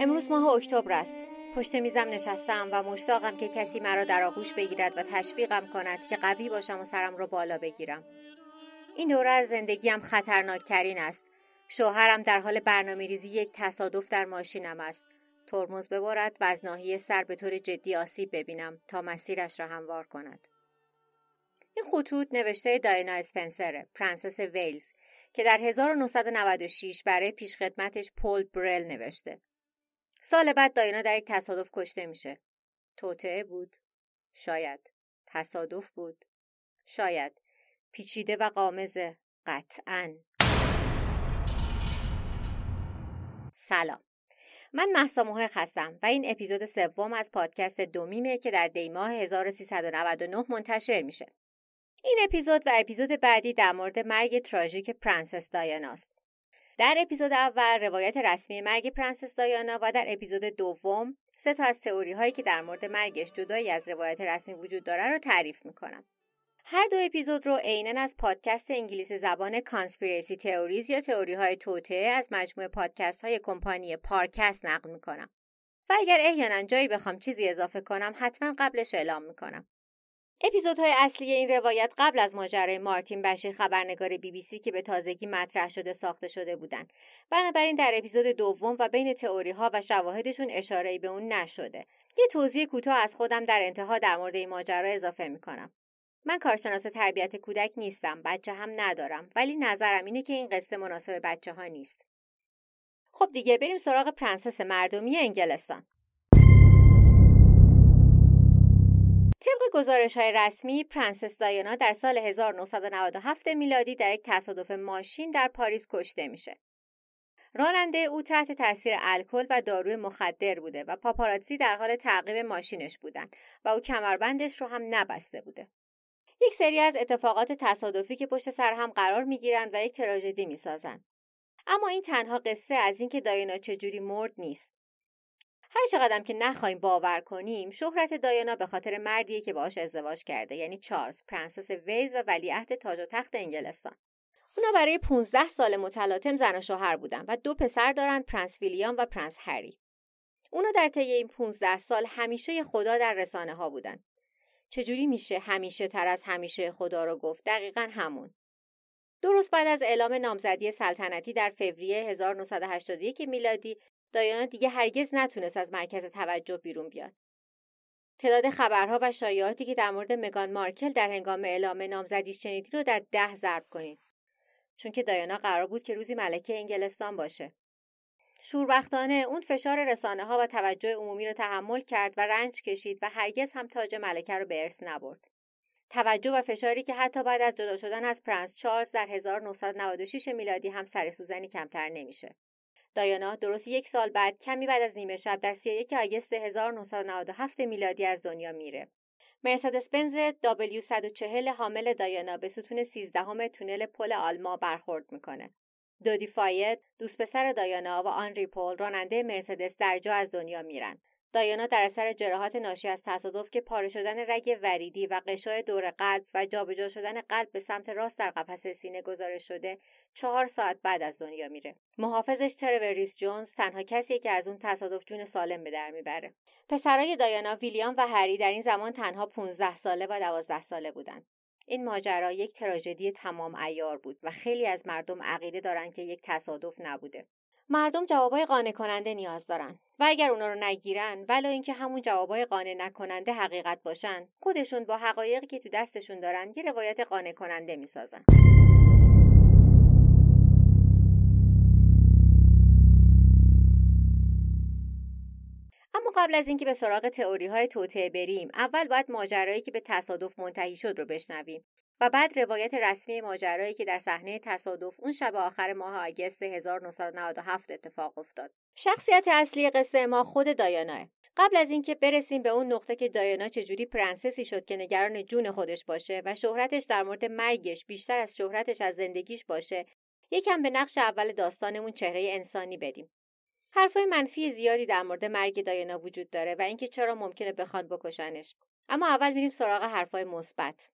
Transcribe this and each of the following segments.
امروز ماه اکتبر است. پشت میزم نشستم و مشتاقم که کسی مرا در آغوش بگیرد و تشویقم کند که قوی باشم و سرم را بالا بگیرم. این دوره از زندگیم خطرناکترین است. شوهرم در حال برنامه ریزی یک تصادف در ماشینم است. ترمز ببرد و از ناحیه سر به طور جدی آسیب ببینم تا مسیرش را هموار کند. این خطوط نوشته دایانا اسپنسر پرنسس ویلز که در 1996 برای پیشخدمتش پول برل نوشته. سال بعد داینا در یک تصادف کشته میشه. توطعه بود. شاید. تصادف بود. شاید. پیچیده و قامزه قطعا. سلام. من محسا محق هستم و این اپیزود سوم از پادکست دومیمه که در دیماه 1399 منتشر میشه. این اپیزود و اپیزود بعدی در مورد مرگ تراژیک پرنسس دایاناست در اپیزود اول روایت رسمی مرگ پرنسس دایانا و در اپیزود دوم سه تا از تئوری هایی که در مورد مرگش جدایی از روایت رسمی وجود داره رو تعریف می‌کنم. هر دو اپیزود رو عینا از پادکست انگلیسی زبان Conspiracy Theories یا تئوری های توطئه از مجموعه پادکست های کمپانی Parcast نقل می‌کنم. و اگر احیانا جایی بخوام چیزی اضافه کنم حتما قبلش اعلام می‌کنم. اپیزودهای اصلی این روایت قبل از ماجرای مارتین بشیر خبرنگار بی بی سی که به تازگی مطرح شده ساخته شده بودند. بنابراین در اپیزود دوم و بین تئوری ها و شواهدشون اشاره به اون نشده. یه توضیح کوتاه از خودم در انتها در مورد این ماجرا اضافه می‌کنم. من کارشناس تربیت کودک نیستم، بچه هم ندارم، ولی نظرم اینه که این قصه مناسب بچه ها نیست. خب دیگه بریم سراغ پرنسس مردمی انگلستان. طبق گزارش های رسمی پرنسس دایانا در سال 1997 میلادی در یک تصادف ماشین در پاریس کشته میشه. راننده او تحت تاثیر الکل و داروی مخدر بوده و پاپاراتزی در حال تعقیب ماشینش بودند و او کمربندش رو هم نبسته بوده. یک سری از اتفاقات تصادفی که پشت سر هم قرار می‌گیرند و یک تراژدی می‌سازند. اما این تنها قصه از اینکه دایانا چجوری مرد نیست. هر چقدر که نخواهیم باور کنیم شهرت دایانا به خاطر مردیه که باهاش ازدواج کرده یعنی چارلز پرنس ویلز و ولیعهد تاج و تخت انگلستان. اونا برای 15 سال متلاطم زن و شوهر بودن و دو پسر دارن پرنس ویلیام و پرنس هری. اونا در طی این 15 سال همیشه خدا در رسانه ها بودن. چجوری میشه همیشه تر از همیشه خدا رو گفت؟ دقیقا همون. درست بعد از اعلام نامزدی سلطنتی در فوریه 1981 میلادی دایانا دیگه هرگز نتونست از مرکز توجه بیرون بیاد. تعداد خبرها و شایعاتی که در مورد مگان مارکل در هنگام اعلام نامزدی شنیدی رو در ده ضرب کنید. چون که دایانا قرار بود که روزی ملکه انگلستان باشه. شوربختانه اون فشار رسانه ها و توجه عمومی رو تحمل کرد و رنج کشید و هرگز هم تاج ملکه رو به ارث نبرد. توجه و فشاری که حتی بعد از جدا شدن از پرنس چارلز در 1996 میلادی هم سر سوزنی کمتر نمیشه. دایانا درست یک سال بعد کمی بعد از نیمه شب در 31 آگست 1997 میلادی از دنیا میره. مرسدس بنز W140 حامل دایانا به ستون 13 تونل پل آلما برخورد می‌کنه. دودی فاید دوست پسر دایانا و آنری پول راننده مرسدس در جا از دنیا میرن. دایانا در اثر جراحات ناشی از تصادف که پاره شدن رگ وریدی و قشای دور قلب و جابجا شدن قلب به سمت راست در قفس سینه گزارش شده چهار ساعت بعد از دنیا میره. محافظش تروریس جونز تنها کسی که از اون تصادف جون سالم به در می‌بره. پسرای دایانا ویلیام و هری در این زمان تنها 15 ساله و 12 ساله بودند این ماجرا یک تراژدی تمام ایار بود و خیلی از مردم عقیده دارند که یک تصادف نبوده. مردم جوابای قانع کننده نیاز دارن. و اگر اونا رو نگیرن ولی اینکه همون جوابای قانع نکننده حقیقت باشن خودشون با حقایقی که تو دستشون دارن یه روایت قانع کننده می‌سازن اما قبل از اینکه به سراغ تئوری های توطعه بریم اول باید ماجرایی که به تصادف منتهی شد رو بشنویم و بعد روایت رسمی ماجرایی که در صحنه تصادف اون شب آخر ماه آگست 1997 اتفاق افتاد. شخصیت اصلی قصه ما خود دایاناه. قبل از اینکه برسیم به اون نقطه که دایانا چجوری پرنسسی شد که نگران جون خودش باشه و شهرتش در مورد مرگش بیشتر از شهرتش از زندگیش باشه یکم به نقش اول داستانمون چهره انسانی بدیم. حرفای منفی زیادی در مورد مرگ دایانا وجود داره و اینکه چرا ممکنه بخوان بکشنش. اما اول میریم سراغ حرفای مثبت.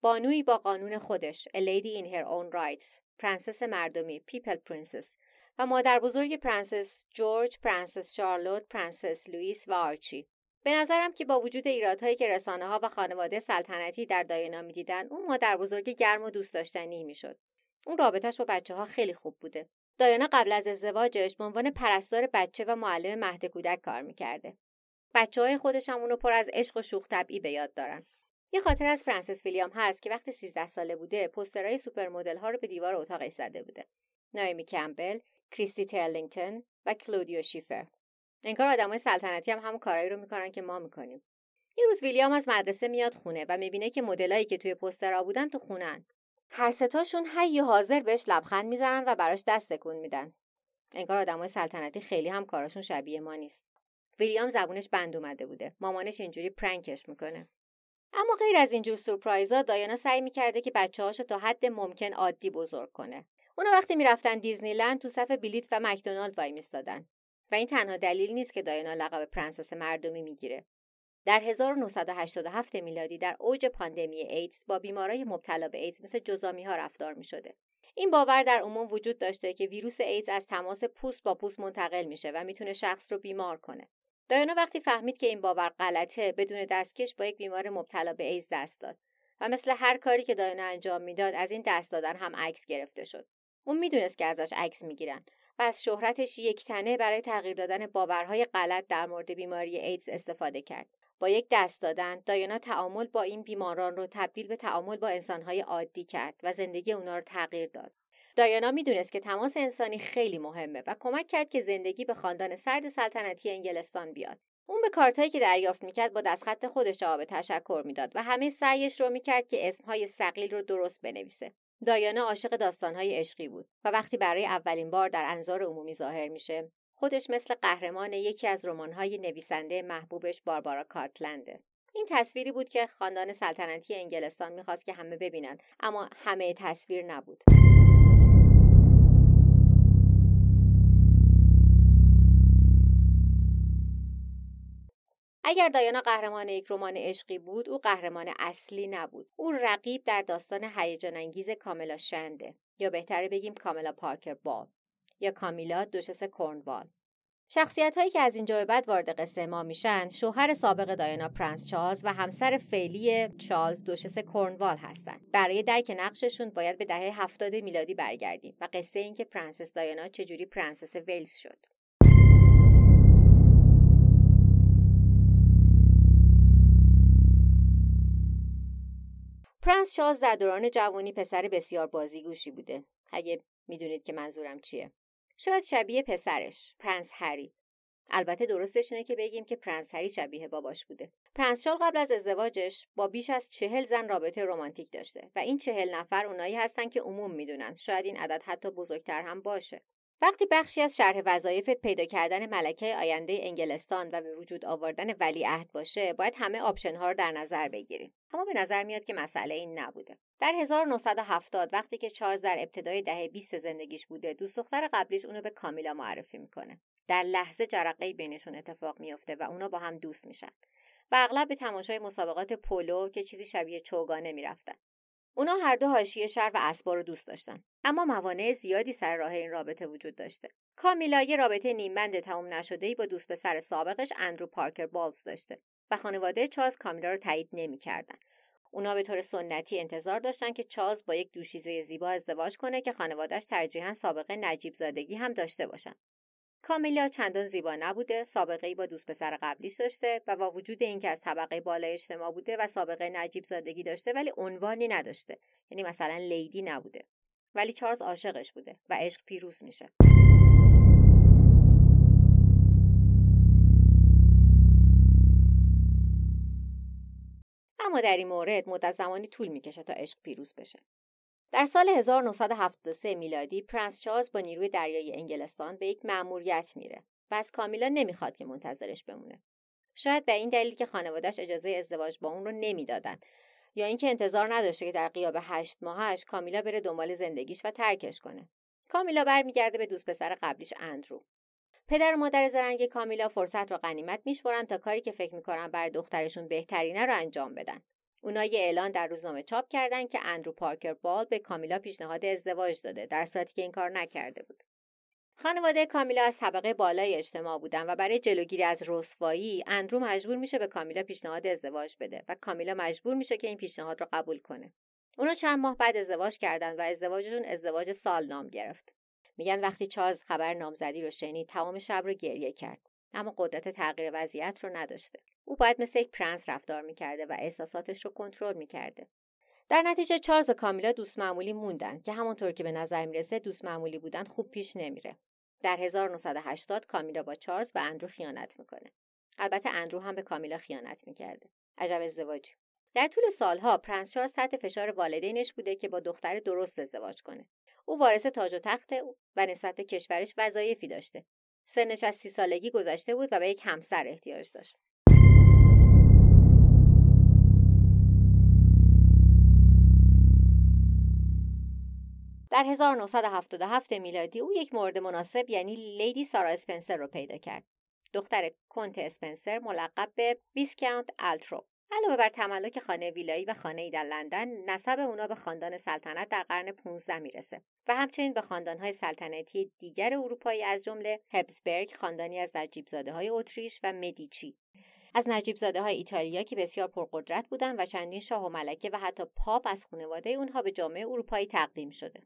بانوی با قانون خودش A Lady in Her Own Rights پرنسس مردمی People's Princess. و مادر بزرگ پرنسس جورج، پرنسس شارلوت، پرنسس لوئیس و آرچی. به نظرم که با وجود ایرادهایی که رسانه ها و خانواده سلطنتی در دایانا می‌دیدن اون مادر بزرگ گرم و دوست داشتنی می‌شد. اون رابطه‌ش با بچه ها خیلی خوب بوده. دایانا قبل از ازدواجش به عنوان پرستار بچه و معلم مهد کودک کار می‌کرده. بچه های خودش هم اونو پر از عشق و شوخ طبعی به یاد دارن. یه خاطره از پرنسس ویلیام هست که وقتی 13 ساله بوده پوسترهای سوپر مدل ها رو به دیوار اتاقش زده بوده. نائومی کمبل کریستی ترلینگتون و کلودیا شیفر. انگار آدمای سلطنتی هم همون کارایی رو می‌کنن که ما می‌کنیم. یه روز ویلیام از مدرسه میاد خونه و می‌بینه که مدلایی که توی پوسترها بودن تو خونن. هر ستاشون حی و حاضر بهش لبخند می‌زنن و براش دست تکون میدن. انگار آدمای سلطنتی خیلی هم کاراشون شبیه ما نیست. ویلیام زبونش بند اومده بوده. مامانش اینجوری prank ش می‌کنه. اما غیر از اینجور سورپرایزا دایانا سعی می‌کرده که بچه تا حد ممکن عادی بزرگ کنه. اونا وقتی می‌رفتن دیزنیلند تو صف بلیت و مکدونالد وای میستادن و این تنها دلیل نیست که دایانا لقب پرنسس مردمی می‌گیره در 1987 میلادی در اوج پاندمی ایدز با بیمارای مبتلا به ایدز مثل جزامی ها رفتار می شده. این باور در عموم وجود داشته که ویروس ایدز از تماس پوست با پوست منتقل میشه و می‌تونه شخص رو بیمار کنه. دایانا وقتی فهمید که این باور غلطه بدون دستکش با یک بیمار مبتلا به ایدز دست داد و مثل هر کاری که دایانا انجام می‌داد از این دست دادن هم عکس گرفته شد. اون می‌دونست که ازش عکس می‌گیرن و از شهرتش یک تنه برای تغییر دادن باورهای غلط در مورد بیماری ایدز استفاده کرد. با یک دست دادن دایانا تعامل با این بیماران رو تبدیل به تعامل با انسانهای عادی کرد و زندگی اونا رو تغییر داد. دایانا می‌دونست که تماس انسانی خیلی مهمه و کمک کرد که زندگی به خاندان سرد سلطنتی انگلستان بیاد. اون به کارتهایی که دریافت می‌کرد با دستخط خودش جواب تشکر می‌داد و همه سعیش رو می‌کرد که اسمهای سقیل رو درست بنویسه. دایانا عاشق داستانهای عشقی بود و وقتی برای اولین بار در انظار عمومی ظاهر میشه خودش مثل قهرمان یکی از رمان‌های نویسنده محبوبش باربارا کارتلنده. این تصویری بود که خاندان سلطنتی انگلستان می‌خواست که همه ببینن اما همه تصویر نبود. اگر دایانا قهرمان یک رمان عشقی بود او قهرمان اصلی نبود. او رقیب در داستان هیجان انگیز کامیلا شنده. یا بهتره بگیم کامیلا پارکر بولز. یا کامیلا دوشس کورنوال شخصیت هایی که از اینجا به بعد وارد قصه ما میشن شوهر سابق دایانا پرنس چارلز و همسر فعلی چارلز دوشس کورنوال هستند برای درک نقششون باید به دهه هفتاد میلادی برگردیم و قصه اینکه پرنسس دایانا چجوری پرنسس ویلز شد. پرنس چارلز در دوران جوانی پسر بسیار بازیگوشی بوده. اگه می‌دونید که منظورم چیه. شاید شبیه پسرش پرنس هری. البته درستش اینه که بگیم که پرنس هری شبیه باباش بوده. پرنس چارلز قبل از ازدواجش با بیش از چهل زن رابطه رمانتیک داشته و این چهل نفر اونایی هستن که عموم می‌دونن. شاید این عدد حتی بزرگتر هم باشه. وقتی بخشی از شرح وظایفت پیدا کردن ملکه آینده انگلستان و به وجود آوردن ولیعهد باشه باید همه option ها رو در نظر بگیریم اما به نظر میاد که مسئله این نبوده. در 1970 وقتی که چارلز در ابتدای دهه 20 زندگیش بوده دوست دختر قبلیش اونو به کامیلا معرفی می‌کنه. در لحظه جرقه بینشون اتفاق میفته و اونا با هم دوست میشن. و اغلب به تماشای مسابقات پولو که چیزی شبیه چوگانه می‌رفتن. اونا هر دو حاشیه شهر و اسبا رو دوست داشتن. اما موانع زیادی سر راه این رابطه وجود داشته. کامیلا یه رابطه نیمبند تمام نشده ای با دوست پسر سابقش اندرو پارکر بالز داشته و خانواده چاز کامیلا رو تایید نمی‌کردن. اونا به طور سنتی انتظار داشتن که چاز با یک دوشیزه زیبا ازدواج کنه که خانوادهش ترجیحاً سابقه نجیب زادگی هم داشته باشن. کامیلا چندان زیبا نبوده سابقه ای با دوست پسر قبلیش داشته و با وجود اینکه از طبقه بالای اجتماع بوده و سابقه نجیب زادگی داشته ولی عنوانی نداشته. یعنی مثلا لیدی نبوده. ولی چارلز عاشقش بوده و عشق پیروز میشه. اما در این مورد مدت زمانی طول می‌کشه تا عشق پیروز بشه. در سال 1973 میلادی پرنس چارلز با نیروی دریایی انگلستان به یک مأموریت میره و از کامیلا نمی‌خواد که منتظرش بمونه. شاید به این دلیل که خانوادهش اجازه ازدواج با اون رو نمی‌دادن یا اینکه انتظار نداشته که در قیاب هشت ماهش کامیلا بره دنبال زندگیش و ترکش کنه. کامیلا برمیگرده به دوست پسر قبلیش اندرو. پدر و مادر زرنگ کامیلا فرصت رو غنیمت میشورن تا کاری که فکر می‌کنن بر دخترشون بهترینه رو انجام بدن. اونا یه اعلان در روزنامه چاپ کردن که اندرو پارکر بال به کامیلا پیشنهاد ازدواج داده در صورتی که این کار نکرده بود. خانواده کامیلا از طبقه بالای اجتماع بودن و برای جلوگیری از رسوایی اندرو مجبور میشه به کامیلا پیشنهاد ازدواج بده و کامیلا مجبور میشه که این پیشنهاد رو قبول کنه. اونا چند ماه بعد ازدواج کردن و ازدواجشون ازدواج سال نام گرفت. میگن وقتی چارلز خبر نامزدی رو شنید تمام شب رو گریه کرد اما قدرت تغییر وضعیت رو نداشته. او باید مثل یک پرنس رفتار می‌کرده و احساساتش رو کنترل می‌کرده. در نتیجه چارلز و کامیلا دوست معمولی موندن که همونطور که به نظر می‌رسه دوست معمولی بودن خوب پیش نمیره. در 1980 کامیلا با چارلز به اندرو خیانت می‌کنه. البته اندرو هم به کامیلا خیانت می‌کرده. عجب ازدواجی. در طول سالها پرنس چارلز تحت فشار والدینش بوده که با دختر درست ازدواج کنه. او وارث تاج و تخت و نسبت به کشورش وظایفی داشته. سنش از سی سالگی گذشته بود و به یک همسر احتیاج داشت. در 1977 میلادی او یک مورد مناسب یعنی لیدی سارا اسپنسر رو پیدا کرد. دختر کنت اسپنسر ملقب به Viscount Althorp. علاوه بر تملک خانه ویلایی و خانه ای در لندن نسب اونا به خاندان سلطنت در قرن 15 می‌رسه و همچنین به خاندانهای سلطنتی دیگر اروپایی از جمله هبسبرگ خاندانی از نجیبزاده های اتریش و مدیچی از نجیبزاده های ایتالیا که بسیار پرقدرت بودند و چندین شاه و ملکه و حتی پاپ از خانواده اونها به جامعه اروپایی تقدیم شده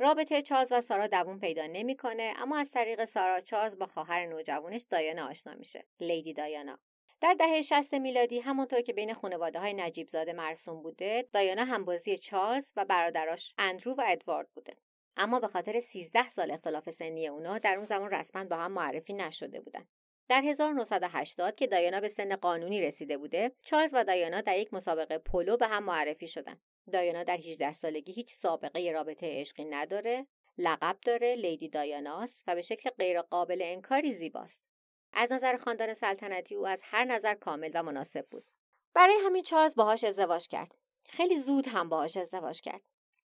رابطه چارلز و سارا دوون پیدا نمی‌کنه اما از طریق سارا چارلز با خواهر نوجوانش دایانا آشنا میشه لیدی دایانا. در دهه 60 میلادی همونطور که بین خانواده های نجیب زاده مرسوم بوده دایانا همبازی چارلز و برادراش اندرو و ادوارد بوده. اما به خاطر 13 سال اختلاف سنی اونا در اون زمان رسما با هم معرفی نشده بودن. در 1980 که دایانا به سن قانونی رسیده بوده چارلز و دایانا در یک مسابقه پولو به هم معرفی شدن. دایانا در 18 سالگی هیچ سابقه رابطه عشقی نداره لقب داره لیدی دایاناس و به شکل غیرقابل انکاری زیباست. از نظر خاندان سلطنتی او از هر نظر کامل و مناسب بود. برای همین چارلز باهاش ازدواج کرد. خیلی زود هم باهاش ازدواج کرد.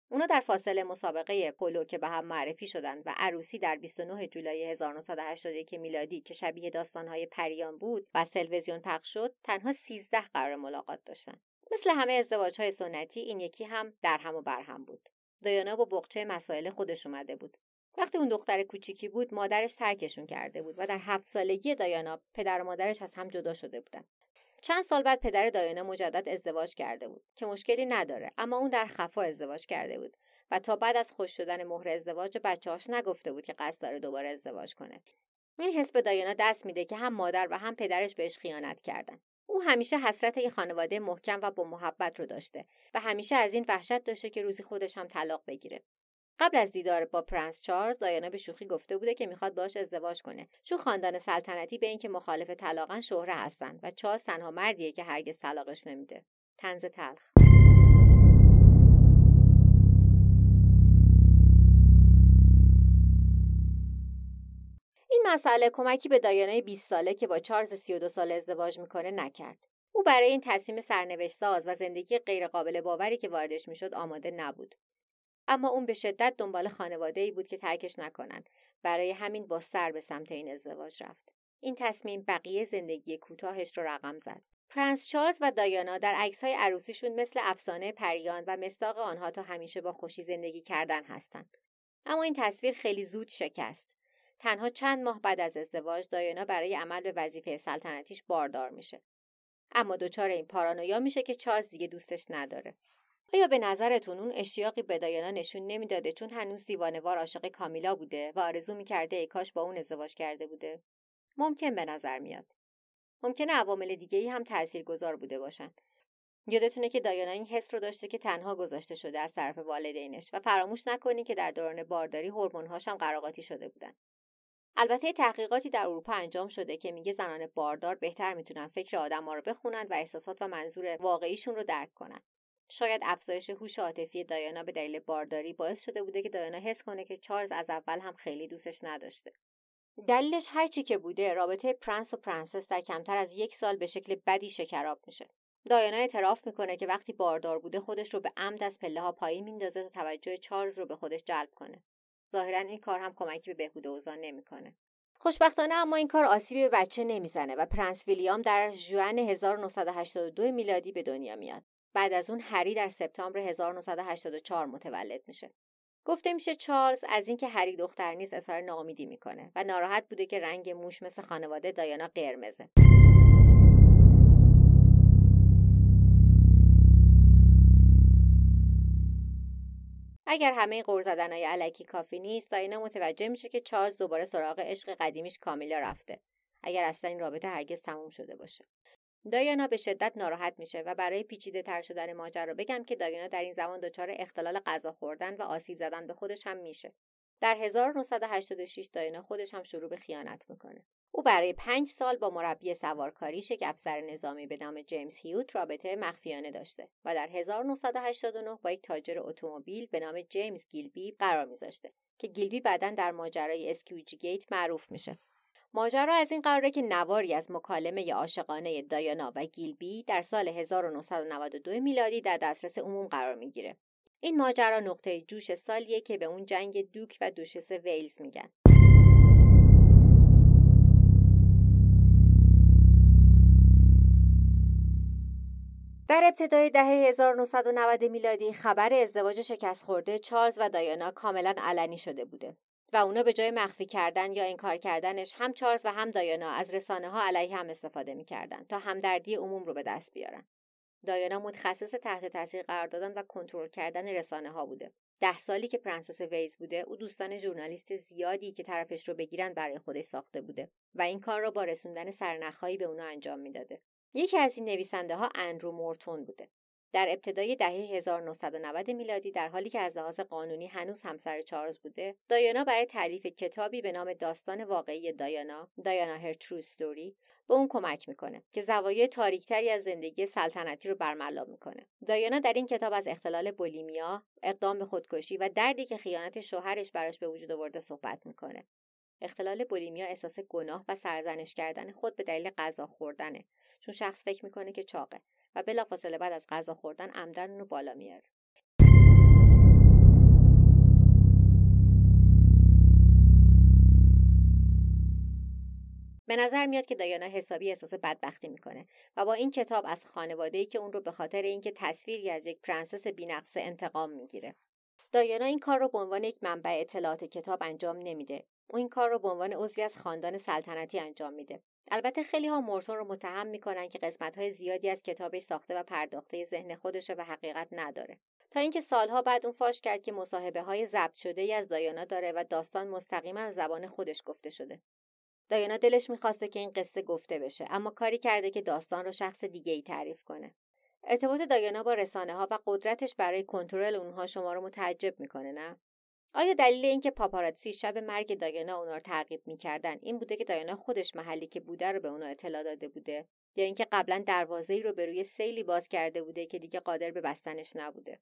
اونا در فاصله مسابقه پولو که به هم معرفی شدند و عروسی در 29 جولای 1981 میلادی که شبیه داستانهای پریان بود و تلویزیون پخش شد تنها 13 قرار ملاقات داشتند مثل همه ازدواج های سنتی این یکی هم در هم و بر هم بود. دایانا با بقچه مسائل خودش اومده بود. وقتی اون دختر کوچیکی بود مادرش ترکشون کرده بود و در هفت سالگی دایانا پدر و مادرش از هم جدا شده بودن. چند سال بعد پدر دایانا مجدد ازدواج کرده بود که مشکلی نداره اما اون در خفا ازدواج کرده بود و تا بعد از خوش شدن مهر ازدواج بچه‌هاش نگفته بود که قصد داره دوباره ازدواج کنه. این حس به دایانا دست میده که هم مادر و هم پدرش بهش خیانت کردن. او همیشه حسرت یه خانواده محکم و با محبت رو داشته و همیشه از این وحشت داشته که روزی خودش هم طلاق بگیره. قبل از دیدار با پرنس چارلز دایانا به شوخی گفته بوده که می‌خواد باش ازدواج کنه. چون خاندان سلطنتی به اینکه مخالف طلاقن شهره هستن و چارلز تنها مردیه که هرگز طلاقش نمیده. تنز تلخ. مسئله کمکی به دایانه 20 ساله که با چارلز 32 ساله ازدواج می‌کنه نکرد. او برای این تصمیم سرنوشت ساز و زندگی غیرقابل باوری که واردش می‌شد آماده نبود. اما اون به شدت دنبال خانواده ای بود که ترکش نکنند. برای همین با سر به سمت این ازدواج رفت. این تصمیم بقیه زندگی کوتاهش رو رقم زد. پرنس چارلز و دایانا در عکس‌های عروسیشون مثل افسانه پریان و مستاق آنها تا همیشه با خوشی زندگی کردن هستند. اما این تصویر خیلی زود شکست. تنها چند ماه بعد از ازدواج دایانا برای عمل به وظیفه سلطنتیش باردار میشه. اما دچار این پارانویا میشه که چارلز دیگه دوستش نداره. آیا به نظرتون اون اشتیاقی به دایانا نشون نمی‌داده چون هنوز دیوانوار عاشق کامیلا بوده و آرزو می‌کرده ای کاش با اون ازدواج کرده بوده؟ ممکن به نظر میاد. ممکنه عوامل دیگه ای هم گذار بوده باشند یادتونه که دایانا این حس رو داشته که تنها گذاشته شده از طرف والدینش و فراموش نکنید که در دوران بارداری هورمون‌هاش هم قراقاتی شده بودن. البته تحقیقاتی در اروپا انجام شده که میگه زنان باردار بهتر می‌تونن فکر آدما رو بخونن و احساسات و منظور واقعیشون رو درک کنن. شاید افزایش هوش عاطفی دایانا به دلیل بارداری باعث شده بوده که دایانا حس کنه که چارلز از اول هم خیلی دوستش نداشته. دلیلش هر چی که بوده رابطه پرنس و پرنسس در کمتر از یک سال به شکل بدی شکراب میشه. دایانا اعتراف می‌کنه که وقتی باردار بوده خودش رو به عمد از پله ها پایین میندازه تا توجه چارلز رو به خودش جلب کنه. ظاهرا این کار هم کمکی به بهبود اوضاع نمی‌کنه. خوشبختانه اما این کار آسیبی به بچه نمی‌زنه و پرنس ویلیام در ژوئن 1982 میلادی به دنیا میاد. بعد از اون هری در سپتامبر 1984 متولد میشه. گفته میشه چارلز از اینکه هری دختر نیست اظهار ناامیدی می‌کنه و ناراحت بوده که رنگ موش مثل خانواده دایانا قرمزه. اگر همه قور های علکی کافی نیست داینا متوجه میشه که چارلز دوباره سراغ عشق قدیمیش کامیلا رفته اگر اصلا این رابطه هرگز تموم شده باشه دایانا به شدت ناراحت میشه و برای پیچیده تر شدن ماجرا بگم که دایانا در این زمان دچار اختلال غذا خوردن و آسیب زدن به خودش هم میشه. در 1986 دایانا خودش هم شروع به خیانت می‌کنه. او برای پنج سال با مربی سوارکاریش یک افسر نظامی به نام جیمز هیوت رابطه مخفیانه داشته و در 1989 با یک تاجر اتومبیل به نام جیمز گیلبی قرار میذاشته که گیلبی بعدا در ماجرای Squidgygate معروف میشه. ماجرا از این قراره که نواری از مکالمه عاشقانه دایانا و گیلبی در سال 1992 میلادی در دسترس عموم قرار می‌گیره. این ماجرا نقطه جوش سالیه که به اون جنگ دوک و دوشس ویلز میگن. در ابتدای دهه 1990 میلادی خبر ازدواج شکست خورده چارلز و دایانا کاملا علنی شده بوده. و اونا به جای مخفی کردن یا انکار کردنش هم چارلز و هم دایانا از رسانه ها علیه هم استفاده می‌کردن تا همدردی عموم رو به دست بیارن دایانا متخصص تحت تاثیر قرار دادن و کنترل کردن رسانه ها بوده ده سالی که پرنسس ویلز بوده او دوستان ژورنالیست زیادی که طرفش رو بگیرن برای خودش ساخته بوده و این کار را با رسوندن سرنخهایی به اونا انجام می‌داده یکی از این نویسنده ها اندرو مورتون بوده. در ابتدای دهه 1990 میلادی در حالی که از لحاظ قانونی هنوز همسر چارلز بوده دایانا برای تألیف کتابی به نام داستان واقعی دایانا Diana Her True Story به اون کمک می‌کنه که زوایای تاریکتری از زندگی سلطنتی رو برملا می‌کنه. دایانا در این کتاب از اختلال بولیمیا اقدام به خودکشی و دردی که خیانت شوهرش براش به وجود آورده صحبت می‌کنه. اختلال بولیمیا احساس گناه و سرزنش کردن خود به دلیل غذا خوردنه. چون شخص فکر می‌کنه که چاقه و بلافاصله بعد از غذا خوردن عمدن رو بالا میاره. به نظر میاد که دایانا حسابی احساس بدبختی می‌کنه و با این کتاب از خانواده‌ای که اون رو به خاطر اینکه تصویری از یک پرنسس بینقصه انتقام می‌گیره. دایانا این کار رو به عنوان یک منبع اطلاعات کتاب انجام نمیده. او این کار رو به عنوان عضوی از خاندان سلطنتی انجام میده. البته خیلی ها مورتون رو متهم می‌کنن که قسمت های زیادی از کتابش ساخته و پرداخته ذهن خودشه و حقیقت نداره. تا اینکه سالها بعد اون فاش کرد که مصاحبه های ضبط شده ای از دایانا داره و داستان مستقیما از زبان خودش گفته شده. دایانا دلش می‌خواسته که این قصه گفته بشه اما کاری کرده که داستان رو شخص دیگه ای تعریف کنه. ارتباط دایانا با رسانه ها و قدرتش برای کنترل اونها شما رو متعجب می‌کنه نه؟ آیا دلیل اینکه پاپاراتسی شب مرگ دایانا اونا رو تعقیب می‌کردن این بوده که دایانا خودش محلی که بوده رو به اونا اطلاع داده بوده؟ یا اینکه قبلا دروازه ای رو به روی سیلی باز کرده بوده که دیگه قادر به بستنش نبوده؟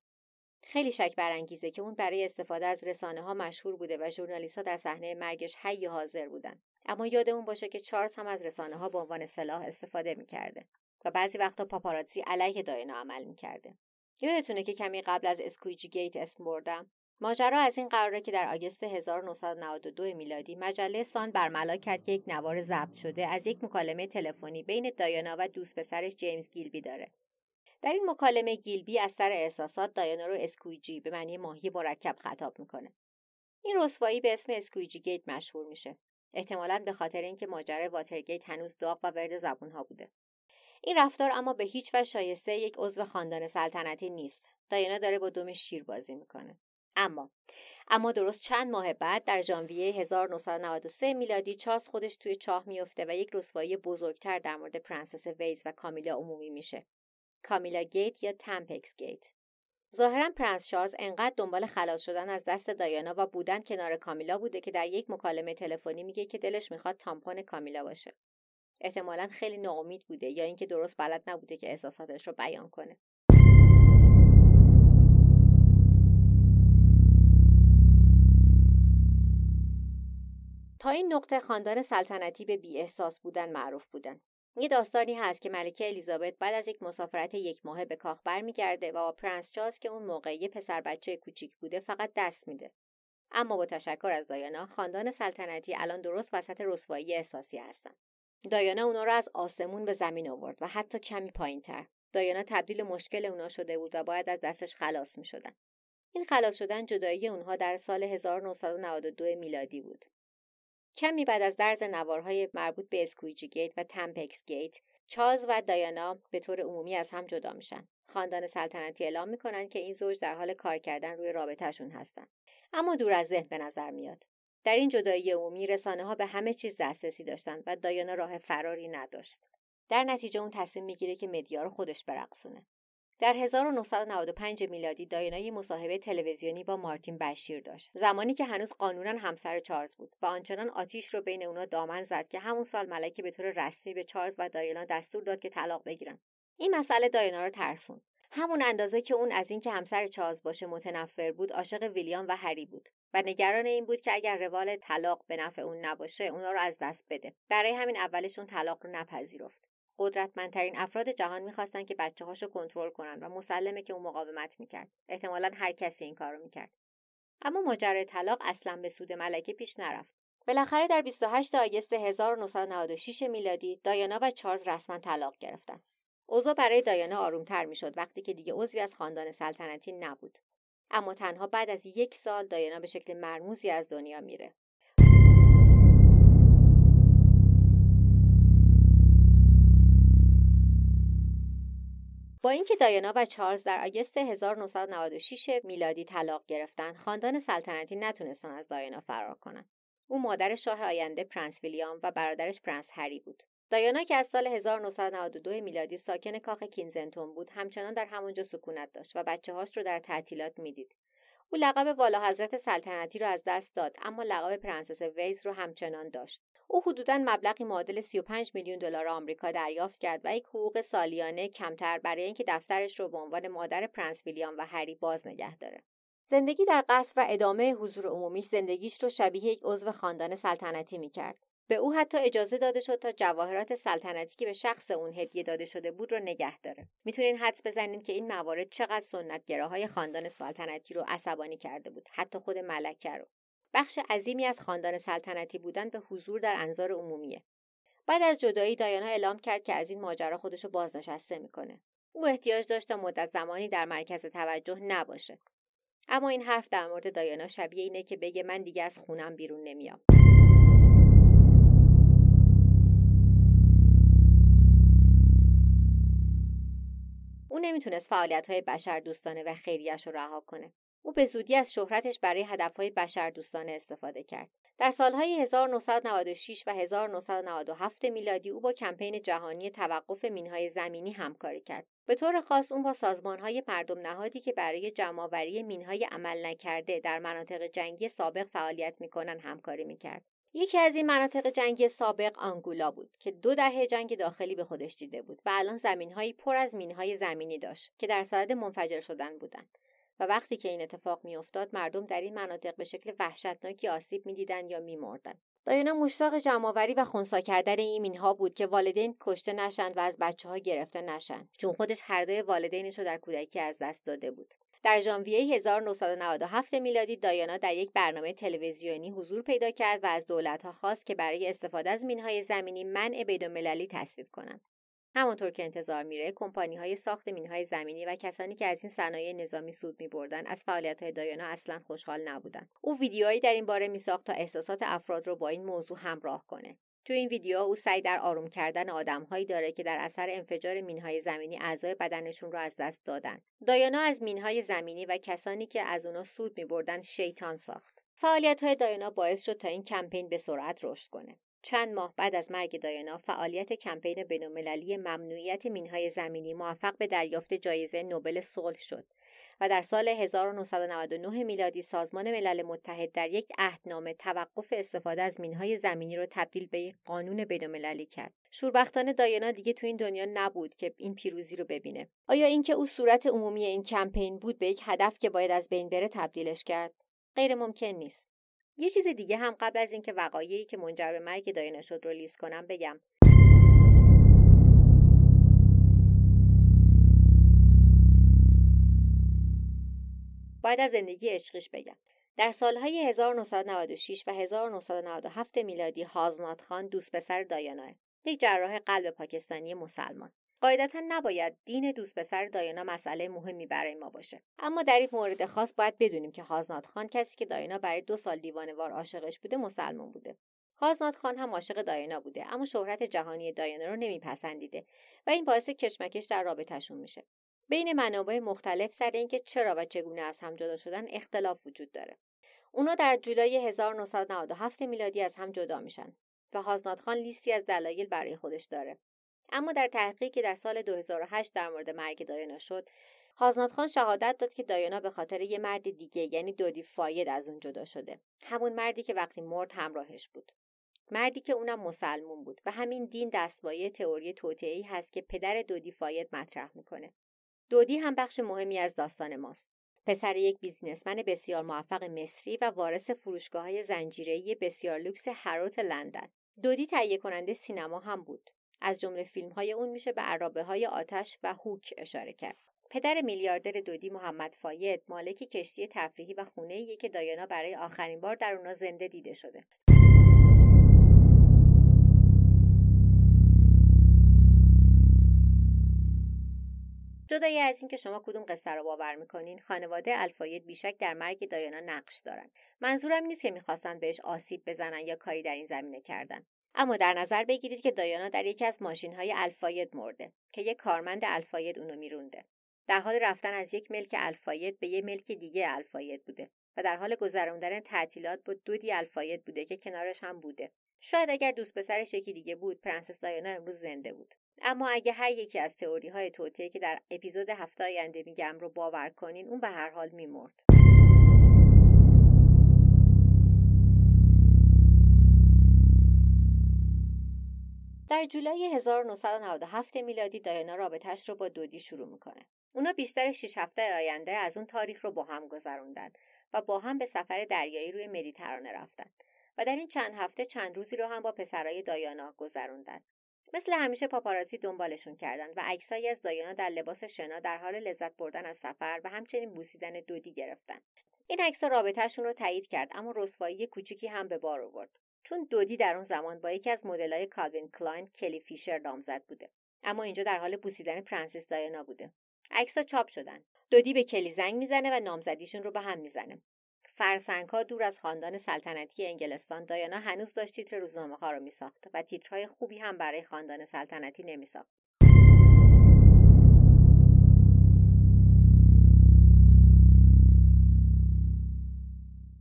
خیلی شک برانگیزه که اون برای استفاده از رسانه ها مشهور بوده و ژورنالیست ها در صحنه مرگش حی حاضر بودن. اما یادمون باشه که چارلز هم از رسانه ها به عنوان سلاح استفاده می‌کرده و بعضی وقتا پاپاراتسی علیه دایانا عمل می‌کرده. یادتونه که کمی قبل از Squidgygate اسم بردم؟ ماجرا از این قراره که در آگوست 1992 میلادی مجله سان برملا کرد که یک نوار ضبط شده از یک مکالمه تلفنی بین دایانا و دوست پسرش جیمز گیلبی داره. در این مکالمه گیلبی از سر احساسات دایانا رو Squidgy به معنی ماهی مرکب خطاب می‌کنه. این رسوایی به اسم Squidgygate مشهور میشه. احتمالا به خاطر اینکه ماجرای واترگیت هنوز داغ و ورد زبون ها بوده. این رفتار اما به هیچ وجه شایسته یک عضو خاندان سلطنتی نیست. دایانا داره با دم شیر بازی می‌کنه. اما اما درست چند ماه بعد در ژانویه 1993 میلادی چارلز خودش توی چاه میفته و یک رسوایی بزرگتر در مورد پرنس ویلز و کامیلا عمومی میشه. Camillagate یا Tampaxgate. ظاهرا پرنس چارلز انقدر دنبال خلاص شدن از دست دایانا و بودن کنار کامیلا بوده که در یک مکالمه تلفنی میگه که دلش می‌خواد تامپون کامیلا باشه. احتمالا خیلی ناامید بوده یا اینکه درست بلد نبوده که احساساتش رو بیان کنه. تا این نقطه خاندان سلطنتی به بی احساس بودن معروف بودن. یه داستانی هست که ملکه الیزابت بعد از یک مسافرت یک ماهه به کاخ برمیگرده و با پرنس چارلز که اون موقع یه پسر بچه کوچیک بوده فقط دست میده. اما با تشکر از دایانا خاندان سلطنتی الان درست وسط رسوایی احساسی هستن. دایانا اونا رو از آسمون به زمین آورد و حتی کمی پایین تر. دایانا تبدیل مشکل اونا شده بود و باید از دستش خلاص می شدن. این خلاص شدن جدایی اونها در سال 1992 میلادی بود. کمی بعد از درز نوارهای مربوط به Squidgygate و Tampaxgate چارلز و دایانا به طور عمومی از هم جدا میشن. خاندان سلطنتی اعلام می‌کنن که این زوج در حال کار کردن روی رابطهشون هستن. اما دور از ذهن به نظر میاد. در این جدایی عمومی رسانه ها به همه چیز دسترسی داشتند و دایانا راه فراری نداشت. در نتیجه اون تصمیم می‌گیره که مدیا رو خودش برقصونه. در 1995 میلادی دایانا مصاحبه تلویزیونی با مارتین بشیر داشت. زمانی که هنوز قانونا همسر چارلز بود و آنچنان آتیش رو بین اونا دامن زد که همون سال ملکه به طور رسمی به چارلز و دایانا دستور داد که طلاق بگیرن. این مسئله دایانا رو ترسون همون اندازه که اون از اینکه همسر چارلز باشه متنفر بود عاشق ویلیام و هری بود و نگران این بود که اگر روال طلاق به نفع اون نباشه اونا رو از دست بده. برای همین اولشون طلاق رو نپذیرفت. قدرتمندترین افراد جهان می‌خواستن که بچه هاشو کنترل کنن و مسلمه که اون مقاومت می‌کرد. احتمالا هر کسی این کارو می‌کرد. اما ماجرای طلاق اصلا به سود ملکه پیش نرفت. بالاخره در 28 آگوست 1996 میلادی دایانا و چارلز رسما طلاق گرفتن. اوضاع برای دایانا آرومتر می‌شد وقتی که دیگه عضوی از خاندان سلطنتی نبود. اما تنها بعد از یک سال دایانا به شکل مرموزی از دنیا میره. با اینکه دایانا و چارلز در آگست 1996 میلادی طلاق گرفتن خاندان سلطنتی نتونستن از دایانا فرار کنن. او مادر شاه آینده پرنس ویلیام و برادرش پرنس هری بود. دایانا که از سال 1992 میلادی ساکن کاخ کنزینگتون بود همچنان در همونجا سکونت داشت و بچه هاش رو در تعطیلات می‌دید. او لقب والا حضرت سلطنتی رو از دست داد اما لقب پرنسس ویلز رو همچنان داشت. او حدودا مبلغی معادل 35 میلیون دلار آمریکا دریافت کرد و یک حقوق سالیانه کمتر برای اینکه دفترش رو به عنوان مادر پرنس ویلیام و هری باز نگه داره. زندگی در قصر و ادامه حضور عمومی زندگیش رو شبیه یک عضو خاندان سلطنتی می‌کرد. به او حتی اجازه داده شد تا جواهرات سلطنتی که به شخص اون هدیه داده شده بود رو نگه داره. می‌تونین حدس بزنید که این موارد چقدر سنتگراهای خاندان سلطنتی رو عصبانی کرده بود، حتی خود ملکه رو. بخش عظیمی از خاندان سلطنتی بودن به حضور در انظار عمومیه. بعد از جدایی دایانا اعلام کرد که از این ماجرا خودش رو بازنشسته می‌کنه. او احتیاج داشت تا مدت زمانی در مرکز توجه نباشه. اما این حرف در مورد دایانا شبیه اینه که بگه من دیگه از خونم بیرون نمیام. او نمی‌تونست فعالیت های بشر دوستانه و خیریش رو رها کنه. او به زودی از شهرتش برای هدفهای بشردوستانه استفاده کرد. در سالهای 1996 و 1997 میلادی او با کمپین جهانی توقف مینهای زمینی همکاری کرد. به طور خاص اون با سازمانهای مردم نهادی که برای جمعآوری مینهای عمل نکرده در مناطق جنگی سابق فعالیت می‌کنن همکاری می‌کرد. یکی از این مناطق جنگی سابق آنگولا بود که دو دهه جنگ داخلی به خودش دیده بود و الان زمینهایی پر از مینهای زمینی داشت که در صدد منفجر شدن بودند. و وقتی که این اتفاق میافتاد مردم در این مناطق به شکل وحشتناکی آسیب می‌دیدند یا میمردند دایانا مشتاق جمعآوری و خونسا کردن این مینها بود که والدین کشته نشند و از بچه ها گرفته نشند چون خودش هر دوی والدینش رو در کودکی از دست داده بود. در ژانویه 1997 میلادی دایانا در یک برنامه تلویزیونی حضور پیدا کرد و از دولتها خواست که برای استفاده از مینهای زمینی منع بینالمللی تصویب کنند. همانطور که انتظار میره کمپانی های ساخت مینهای زمینی و کسانی که از این صنایع نظامی سود میبردن از فعالیت های دایانا اصلا خوشحال نبودن او ویدیوهایی در این باره میساخت تا احساسات افراد رو با این موضوع همراه کنه تو این ویدیو او سعی در آروم کردن آدمهایی داره که در اثر انفجار مینهای زمینی اعضای بدنشون رو از دست دادن. دایانا از مینهای زمینی و کسانی که از اونا سود میبردن شیطان ساخت. فعالیت های دایانا باعث شد تا این کمپین به سرعت رشد کنه. چند ماه بعد از مرگ دایانا فعالیت کمپین بینالمللی ممنوعیت مینهای زمینی موفق به دریافت جایزه نوبل صلح شد و در سال 1999 میلادی سازمان ملل متحد در یک عهدنامه توقف استفاده از مینهای زمینی را تبدیل به یک قانون بینالمللی کرد. شوربختانه دایانا دیگه تو این دنیا نبود که این پیروزی رو ببینه. آیا اینکه او صورت عمومی این کمپین بود به یک هدف که باید از بین بره تبدیلش کرد؟ غیر ممکن نیست. یه چیز دیگه هم قبل از اینکه وقایعی که منجر به مرگ دایانا شد رو لیست کنم بگم. باید از زندگی عشقیش بگم. در سالهای 1996 و 1997 میلادی هازنات خان دوست پسر دایاناه یک جراح قلب پاکستانی مسلمان. قاعدتا نباید دین دوست پسر دایانا مسئله مهمی برای ما باشه. اما در این مورد خاص باید بدونیم که هازنات خان کسی که دایانا برای دو سال دیوانوار عاشقش بوده مسلمان بوده. هازنات خان هم عاشق دایانا بوده اما شهرت جهانی دایانا رو نمیپسندیده و این باعث کشمکش در رابطهشون میشه. بین منابع مختلف سر اینکه چرا و چگونه از هم جدا شدن اختلاف وجود داره. اونا در جولای 1997 میلادی از هم جدا میشن و هازنات خان لیستی از دلایل برای خودش داره. اما در تحقیقی که در سال 2008 در مورد مرگ دایانا شد هازنات خان شهادت داد که دایانا به خاطر یه مرد دیگه یعنی دودی فاید از اون جدا شده. همون مردی که وقتی مرد همراهش بود. مردی که اونم مسلمون بود و همین دین دستبایه تئوری توطئه‌ای هست که پدر دودی فاید مطرح می‌کنه. دودی هم بخش مهمی از داستان ماست. پسر یک بیزینسمن بسیار موفق مصری و وارث فروشگاه های زنجیره‌ای بسیار لوکس هروت لندن. دودی تهیه کننده سینما هم بود. از جمله فیلم های اون میشه به عرابه های آتش و هوک اشاره کرد. پدر میلیاردر دودی محمد فاید مالک کشتی تفریحی و خونه که دایانا برای آخرین بار در اونا زنده دیده شده. جدای از اینکه شما کدوم قصه رو باور می‌کنین خانواده الفاید بیشک در مرگ دایانا نقش دارن. منظورم نیست که می‌خواستن بهش آسیب بزنن یا کاری در این زمینه کردن. اما در نظر بگیرید که دایانا در یکی از ماشین های الفاید مرده که یک کارمند الفاید اونو میرونده. در حال رفتن از یک ملک الفاید به یک ملک دیگه الفاید بوده و در حال گذراندن تعطیلات با دودی الفاید بوده که کنارش هم بوده. شاید اگر دوست پسرش یکی دیگه بود پرنسس دایانا امروز زنده بود. اما اگه هر یکی از تئوری های که در اپیزود هفته آینده میگم رو باور کنین اون به هر حال میمرد. در جولای 1997 میلادی دایانا رابطش رو با دودی شروع می‌کنه. اونا بیشتر 6 هفته آینده از اون تاریخ رو با هم گذروندن و با هم به سفر دریایی روی مدیترانه رفتن و در این چند هفته چند روزی رو هم با پسرای دایانا گذروندن. مثل همیشه پاپارازی دنبالشون کردند و عکسایی از دایانا در لباس شنا در حال لذت بردن از سفر و همچنین بوسیدن دودی گرفتن. این عکسها رابطهشون رو تایید کرد اما رسوایی کوچیکی هم به بار آورد. چون دودی در اون زمان با یکی از مدل‌های کالوین کلاین کلی فیشر نامزد بوده. اما اینجا در حال بوسیدن پرنسس دایانا بوده. عکس‌ها چاپ شدن. دودی به کلی زنگ می‌زنه و نامزدیشون رو به هم می‌زنه. فرسنگ ها دور از خاندان سلطنتی انگلستان دایانا هنوز داشت تیتر روزنامه ها رو میساخت و تیترهای خوبی هم برای خاندان سلطنتی نمیساخت.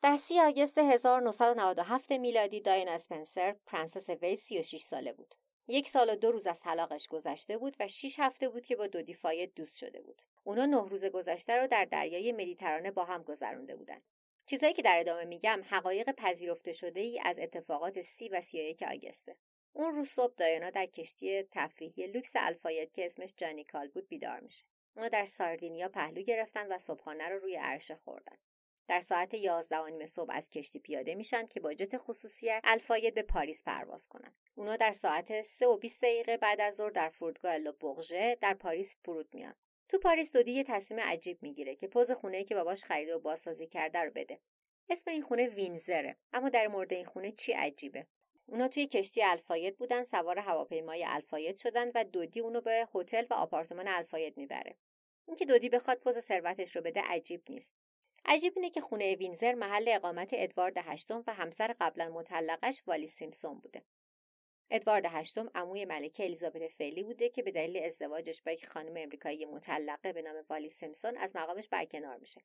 در سی آگست 1997 میلادی داینا اسپنسر پرنسس ولز 36 ساله بود. یک سال و دو روز از طلاقش گذشته بود و 6 هفته بود که با دودی فاید دوست شده بود. اونا نه روز گذشته رو در دریای مدیترانه با هم گذرونده بودن. چیزهایی که در ادامه میگم حقایق پذیرفته شده ای از اتفاقات سی و 31 آگسته. اون روز صبح دایانا در کشتی تفریحی لوکس الفاید که اسمش جانی کال بود بیدار میشه. اونا در ساردینیا پهلو گرفتن و صبحانه رو روی عرشه خوردن. در ساعت 11 صبح از کشتی پیاده میشن که با جت خصوصی الفاید به پاریس پرواز کنن. اونا در ساعت 3 و 20 دقیقه بعد از ظهر در فرودگاه لوبورژه در پاریس فرود میان. تو پاریس دودی یه تصمیم عجیب می‌گیره که پز خونه که باباش خریده و بازسازی کرده رو بده. اسم این خونه وینزره اما در مورد این خونه چی عجیبه؟ اونا توی کشتی الفاید بودن سوار هواپیمای الفاید شدن و دودی اونو به هتل و آپارتمان الفاید می‌بره. اینکه دودی بخواد پوز ثروتش رو بده عجیب نیست. عجیب اینه که خونه وینزر محل اقامت ادوارد هشتم و همسر قبلا مطلقش والی سیمسون بوده. ادوارد هشتم عموی ملکه الیزابت فعلی بوده که به دلیل ازدواجش با یک خانم امریکایی مطلقه به نام والی سیمسون از مقامش برکنار میشه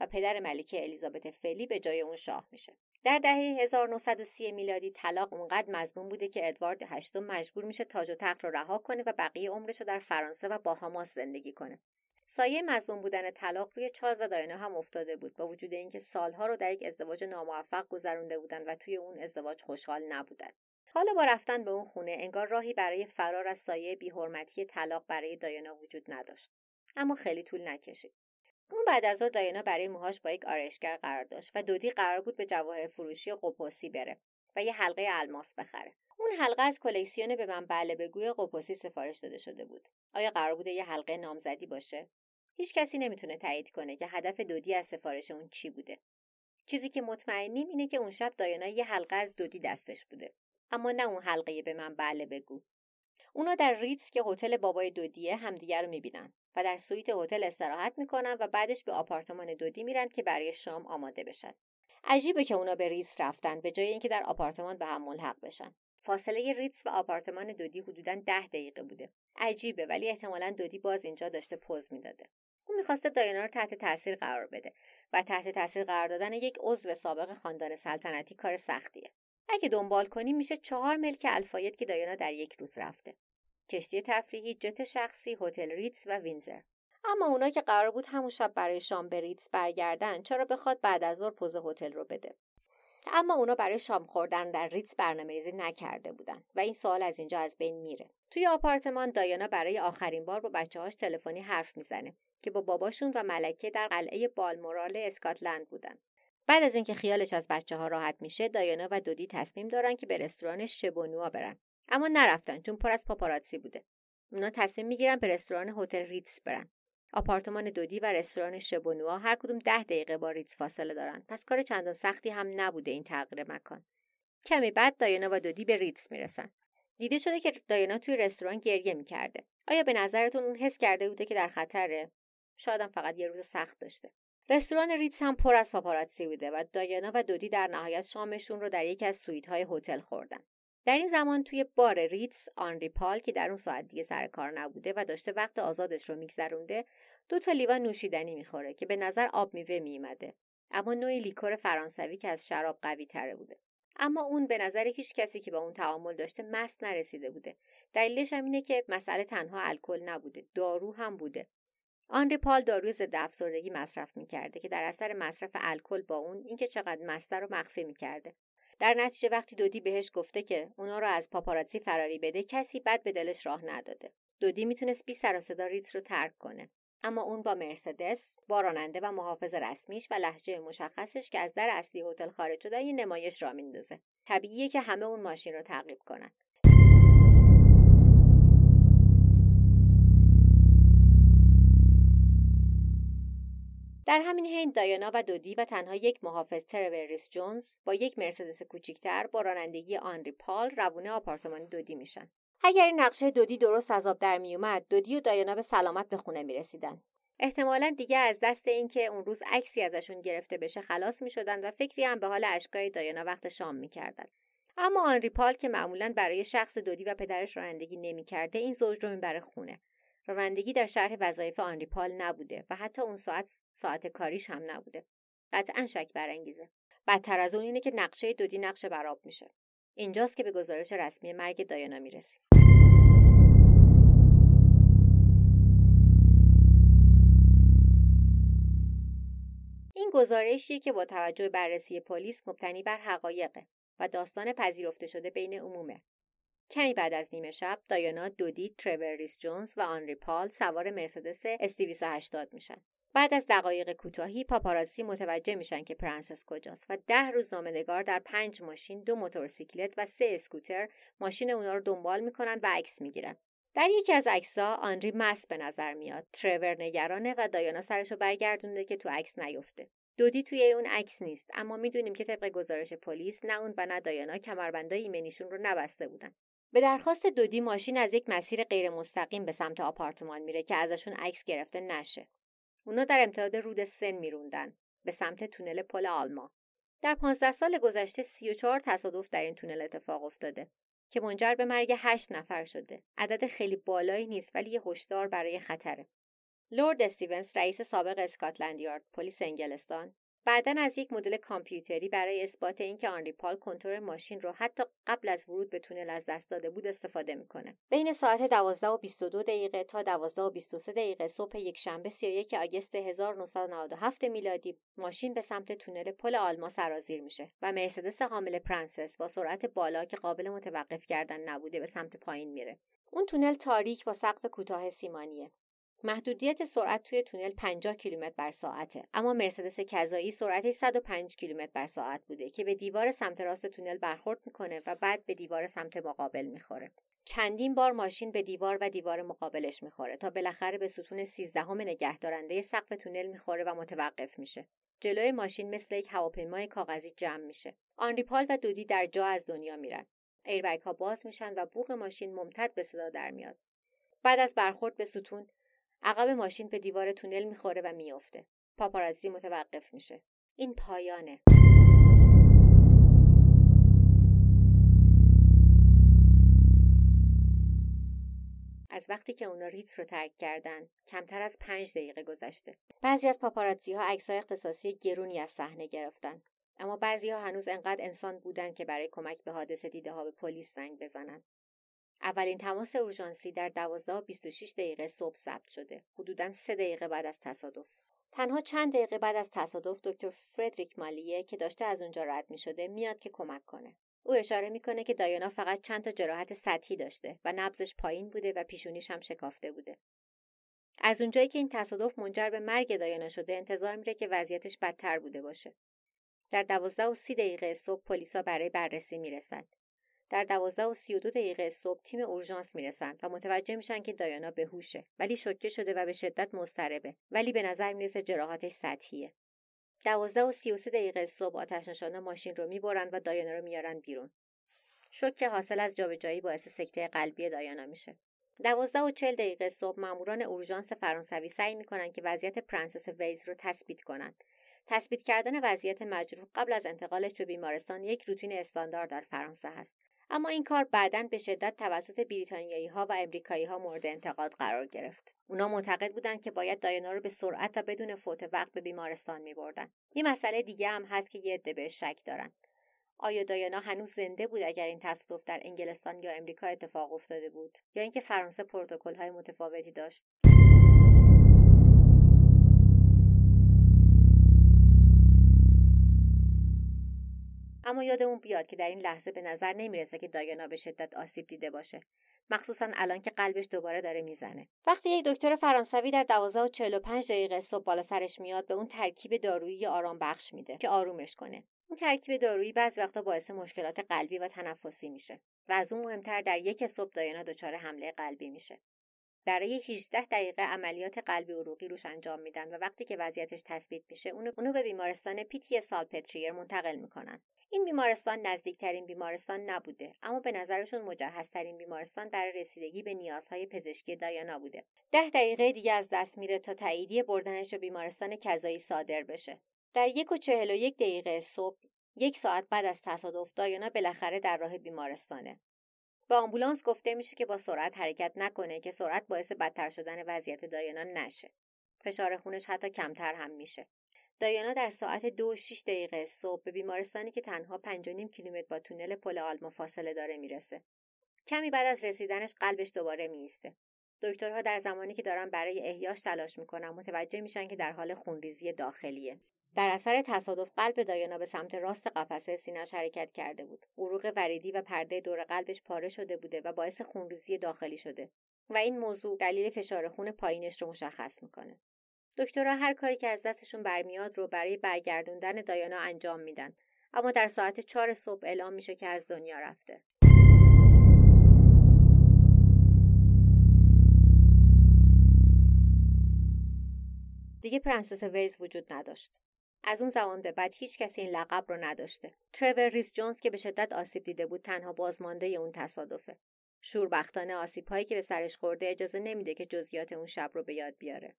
و پدر ملکه الیزابت فعلی به جای اون شاه میشه. در دهه 1930 میلادی طلاق اونقدر مضمون بوده که ادوارد هشتم مجبور میشه تاج و تخت رو رها کنه و بقیه عمرش رو در فرانسه و باهاماس زندگی کنه. سایه مضمون بودن طلاق روی چارلز و دایانا هم افتاده بود با وجود اینکه سالها رو در یک ازدواج ناموفق گذرونده بودن و توی اون ازدواج خوشحال نبودن. حالا با رفتن به اون خونه انگار راهی برای فرار از سایه بیحرمتی طلاق برای دایانا وجود نداشت. اما خیلی طول نکشید. اون بعد از ظهر دایانا برای موهاش با یک آرایشگر قرار داشت و دودی قرار بود به جواهر فروشی قپوسی بره و یه حلقه الماس بخره. اون حلقه از کلکسیون به من بله بگوی قپوسی سفارش داده شده بود. آیا قرار بوده یه حلقه نامزدی باشه؟ هیچ کسی نمی‌تونه تایید کنه که هدف دودی از سفارش اون چی بوده. چیزی که مطمئنیم اینه که اون شب دایانا یه حلقه از دودی دستش بوده. اما نه اون حلقه به من بله بگو. اونا در ریتز که هتل بابای دودیه همدیگر رو می‌بینن و در سویت هتل استراحت می‌کنن و بعدش به آپارتمان دودی میرن که برای شام آماده بشن. عجیبه که اونا به ریتز رفتن به جای اینکه در آپارتمان به هم ملحق بشن. فاصله ریتز و آپارتمان دودی حدودا ده دقیقه بوده. عجیبه ولی احتمالا دودی باز اینجا داشته پز می‌داده. او می‌خواسته دایانا رو تحت تاثیر قرار بده و تحت تاثیر قرار دادن یک عضو سابق خاندان سلطنتی کار سختیه. اگه دنبال کنیم میشه چهار ملک الفاید که دایانا در یک روز رفته. کشتی تفریحی جت شخصی هتل ریتز و وینزر. اما اونا که قرار بود همون شب برای شام به ریتز برگردن چرا بخواد بعد از ظهر پز هتل رو بده؟ اما اونا برای شام خوردن در ریتز برنامه ریزی نکرده بودن و این سوال از اینجا از بین میره. توی آپارتمان دایانا برای آخرین بار با بچه هاش تلفنی حرف می‌زنه که با باباشون و ملکه در قلعه بالمورال اسکاتلند بودن. بعد از اینکه خیالش از بچه ها راحت میشه دایانا و دودی تصمیم دارن که به رستوران شبونوا برن. اما نرفتن چون پر از پاپاراتسی بوده. اونا تصمیم می‌گیرن به رستوران هتل ریتز برن. آپارتمان دودی و رستوران شبونوا هر کدوم ده دقیقه با ریتز فاصله دارن. پس کار چندان سختی هم نبوده این تغییر مکان. کمی بعد دایانا و دودی به ریتز می‌رسن. دیده شده که دایانا توی رستوران گریه می‌کرده. آیا به نظرتون اون حس کرده بوده که در خطره؟ شاید فقط یه روز سخت داشته. رستوران ریتز هم پر از پاپاراتسی بوده و دایانا و دودی در نهایت شامشون رو در یکی از سویت های هتل خوردن. در این زمان توی بار ریتز آنری پال که در اون ساعت دیگه سر کار نبوده و داشته وقت آزادش رو میگذرونده دو تا لیوان نوشیدنی می‌خوره که به نظر آب میوه میومده اما نوعی لیکور فرانسوی که از شراب قوی تره بوده. اما اون به نظر هیچ کسی که با اون تعامل داشته مست نرسیده بوده. دلیلش هم اینه که مسئله تنها الکل نبوده دارو هم بوده. آنری پال داروی ضد افسردگی مصرف می‌کرده که در اثر مصرف الکل با اون اینکه چقدر مسته رو مخفی می‌کرده. در نتیجه وقتی دودی بهش گفته که اونا رو از پاپاراتسی فراری بده کسی بد به دلش راه نداده. دودی می‌تونست بی سر صدا ریتس رو ترک کنه. اما اون با مرسدس با راننده و محافظ رسمیش و لحجه مشخصش که از در اصلی هتل خارج شده یه نمایش را میندازه. طبیعیه که همه اون ماشین رو تعقیب کنن. در همین حین دایانا و دودی و تنها یک محافظ تروریس جونز با یک مرسدس کوچیکتر با رانندگی آنری پال روونه آپارتمان دودی میشن. اگر این نقشه دودی درست از آب در میومد دودی و دایانا به سلامت به خونه می‌رسیدن. احتمالا دیگه از دست اینکه اون روز عکسی ازشون گرفته بشه خلاص می‌شدن و فکری هم به حال اشکای دایانا وقت شام می‌کردن. اما آنری پال که معمولا برای شخص دودی و پدرش رانندگی نمی‌کرده این زوج رو می‌بره خونه. رانندگی در شرح وظایف آنری پال نبوده و حتی اون ساعت ساعت کاریش هم نبوده. قطعا شک برانگیزه. بدتر از اون اینه که نقشه دودی نقشه براب میشه. اینجاست که به گزارش رسمی مرگ دایانا می‌رسیم. این گزارشیه که با توجه بررسی پلیس مبتنی بر حقایقه و داستان پذیرفته شده بین عمومه. کمی بعد از نیمه شب دایانا دودی ترور ریس جونز و آنری پال سوار مرسدس اس 280 میشن. بعد از دقایق کوتاهی پاپاراتسی متوجه میشن که پرنسس کجاست و ده روزنامه‌نگار در پنج ماشین دو موتورسیکلت و سه اسکوتر ماشین اونا رو دنبال می‌کنن و عکس می‌گیرن. در یکی از عکسها آنری مست به نظر میاد. ترور نگرانه و دایانا سرش رو برگردونده که تو عکس نیفته. دودی توی اون عکس نیست اما می‌دونیم که طبق گزارش پلیس نه اون و نه دایانا کمربندای ایمنیشون رو نبسته بودن. به درخواست دودی ماشین از یک مسیر غیر مستقیم به سمت آپارتمان میره که ازشون عکس گرفته نشه. اونا در امتداد رود سن میروندن به سمت تونل پل آلما. در 15 سال گذشته 34 تصادف در این تونل اتفاق افتاده که منجر به مرگ 8 نفر شده. عدد خیلی بالایی نیست ولی یه هشدار برای خطره. لورد استیونز رئیس سابق اسکاتلند یارد پلیس انگلستان بعدا از یک مدل کامپیوتری برای اثبات اینکه آنری پال کنترل ماشین رو حتی قبل از ورود به تونل از دست داده بود استفاده می‌کنه. بین ساعت 12 و 22 دقیقه تا 12 و 23 دقیقه صبح یک شنبه 31 آگوست 1997 میلادی ماشین به سمت تونل پل آلما سرازیر میشه و مرسدس حامل پرنسس با سرعت بالا که قابل متوقف کردن نبوده به سمت پایین میره. اون تونل تاریک با سقف کوتاه سیمانیه. محدودیت سرعت توی تونل 50 کیلومتر بر ساعته. اما مرسدس کذایی سرعتش 105 کیلومتر بر ساعت بوده که به دیوار سمت راست تونل برخورد می‌کنه و بعد به دیوار سمت مقابل می‌خوره. چندین بار ماشین به دیوار و دیوار مقابلش می‌خوره تا بالاخره به ستون سیزدهم نگهدارنده سقف تونل می‌خوره و متوقف میشه. جلوی ماشین مثل یک هواپیمای کاغذی جمع میشه. آنری پال و دودی در جا از دنیا میرن. ایربگ ها باز میشن و بوق ماشین ممتد به صدا در میاد. بعد از برخورد به ستون عقب ماشین به دیوار تونل می‌خوره و میافته. پاپارازی متوقف میشه. این پایانه. از وقتی که اونا ریتس رو ترک کردن کمتر از پنج دقیقه گذشته. بعضی از پاپاراتزی ها عکسای اختصاصی گرونی از صحنه گرفتن. اما بعضی ها هنوز انقدر انسان بودن که برای کمک به حادثه دیده ها به پلیس زنگ بزنن. اولین تماس اورژانسی در 12 و 26 دقیقه صبح ثبت شده حدودا سه دقیقه بعد از تصادف تنها چند دقیقه بعد از تصادف دکتر فردریک مالیه که داشته از اونجا رد می شده میاد که کمک کنه او اشاره می‌کنه که دایانا فقط چند تا جراحت سطحی داشته و نبزش پایین بوده و پیشونیش هم شکافته بوده. از اونجایی که این تصادف منجر به مرگ دایانا شده انتظار میره که وضعیتش بدتر بوده باشه. در دوازده و سی دقیقه صبح پلیسا برای بررسی می‌رسند. در دوازده و سی و دو دقیقه صبح تیم اورژانس می‌رسند و متوجه میشن که دایانا بهوشه ولی شوکه شده و به شدت مضطربه ولی به نظر می‌رسه جراحاتش سطحیه. دوازده و سی و سه دقیقه صبح آتش ماشین رو می‌برند و دایانا رو میارن بیرون. شوک حاصل از جابجایی باعث سکته قلبی دایانا میشه. دوازده و چل دقیقه صبح ماموران اورژانس فرانسوی سعی می‌کنن که وضعیت پرنسس ولز رو تثبیت کنند تثبیت کردن وضعیت مجروح قبل از انتقالش به بیمارستان یک روتین استاندارد در فرانسه هست. اما این کار بعدا به شدت توسط بریتانیایی ها و امریکایی ها مورد انتقاد قرار گرفت. اونا معتقد بودند که باید دایانا رو به سرعت و بدون فوت وقت به بیمارستان می بردن. یه مسئله دیگه هم هست که یه عده بهش شک دارن. آیا دایانا هنوز زنده بود اگر این تصادف در انگلستان یا امریکا اتفاق افتاده بود یا اینکه فرانسه پروتکل های متفاوتی داشت؟ اما یادمون بیاد که در این لحظه به نظر نمی‌رسه که دایانا به شدت آسیب دیده باشه. مخصوصا الان که قلبش دوباره داره می‌زنه. وقتی یک دکتر فرانسوی در 12 و 45 دقیقه صبح بالا سرش میاد به اون ترکیب دارویی آرام بخش میده که آرومش کنه. این ترکیب دارویی بعضی وقتا باعث مشکلات قلبی و تنفسی میشه و از اون مهمتر در یک صبح دایانا دچار حمله قلبی میشه. برای 18 دقیقه عملیات قلبی عروقی روش انجام میدن و وقتی که وضعیتش تثبیت میشه اونو, اونو به بیمارستان پیتی سالپتریر منتقل می‌کنن. این بیمارستان نزدیکترین بیمارستان نبوده اما به نظرشون مجهزترین بیمارستان برای رسیدگی به نیازهای پزشکی دایانا بوده. ده دقیقه دیگه از دست میره تا تاییدیه بردنش به بیمارستان کذایی صادر بشه. در یک و چهل و یک دقیقه صبح یک ساعت بعد از تصادف دایانا بالاخره در راه بیمارستانه. به آمبولانس گفته میشه که با سرعت حرکت نکنه که سرعت باعث بدتر شدن وضعیت دایانا نشه. فشار خونش حتی کمتر هم میشه. دایانا در ساعت دو و شیش دقیقه صبح به بیمارستانی که تنها پنج نیم کیلومتر با تونل پل آلما فاصله داره می‌رسه. کمی بعد از رسیدنش قلبش دوباره میسته. دکترها در زمانی که دارن برای احیاش تلاش می‌کنن متوجه میشن که در حال خونریزی داخلیه. در اثر تصادف قلب دایانا به سمت راست قفسه سینهش حرکت کرده بود. عروق وریدی و پرده دور قلبش پاره شده بوده و باعث خونریزی داخلی شده. و این موضوع دلیل فشار خون پایینش رو مشخص می‌کنه. دکترها هر کاری که از دستشون برمیاد رو برای برگردوندن دایانا انجام میدن. اما در ساعت چهار صبح اعلام میشه که از دنیا رفته. دیگه پرنسس ولز وجود نداشت. از اون زمان به بعد هیچ کسی این لقب رو نداشته. ترور ریس جونز که به شدت آسیب دیده بود تنها بازمانده اون تصادفه. شوربختانه آسیب هایی که به سرش خورده اجازه نمیده که جزئیات اون شب رو به یاد بیاره.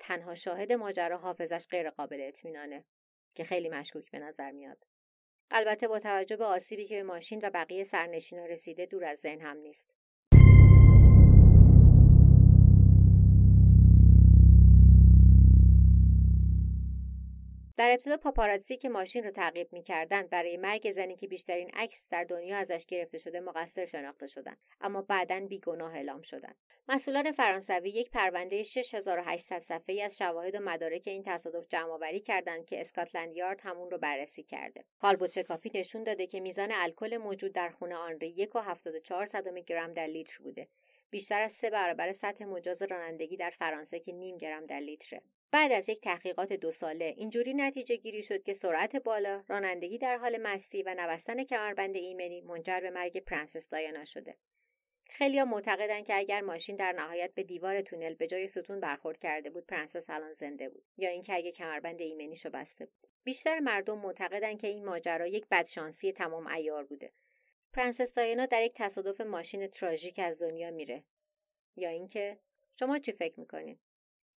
تنها شاهد ماجرا حافظش غیر قابل اطمینانه که خیلی مشکوک به نظر میاد. البته با توجه به آسیبی که به ماشین و بقیه سرنشینا رسیده دور از ذهن هم نیست. در ابتدا پاپاراتزی که ماشین رو تعقیب می‌کردند برای مرگ زنی که بیشترین عکس در دنیا ازش گرفته شده مقصر شناخته شدند اما بعدا بیگناه اعلام شدند مسئولان فرانسوی یک پرونده 6800 صفحه‌ای از شواهد و مدارک این تصادف جمعآوری کردند که اسکاتلند یارد همون رو بررسی کرده. کالبد شکافی نشون داده که میزان الکل موجود در خون آنری 1.74 گرم در لیتر بوده. بیشتر از سه برابر سطح مجاز رانندگی در فرانسه که نیم گرم در لیتره. بعد از یک تحقیقات دو ساله اینجوری نتیجه گیری شد که سرعت بالا رانندگی در حال مستی و نبستن کمربند ایمنی منجر به مرگ پرنسس دایانا شده. خیلیا معتقدند که اگر ماشین در نهایت به دیوار تونل به جای ستون برخورد کرده بود پرنسس الان زنده بود. یا اینکه اگه کمربند ایمنیشو بسته بود. بیشتر مردم معتقدند که این ماجرا یک بدشانسی تمام عیار بوده. پرنسس دایانا در یک تصادف ماشین تراژیک از دنیا میره. یا اینکه شما چی فکر می‌کنین؟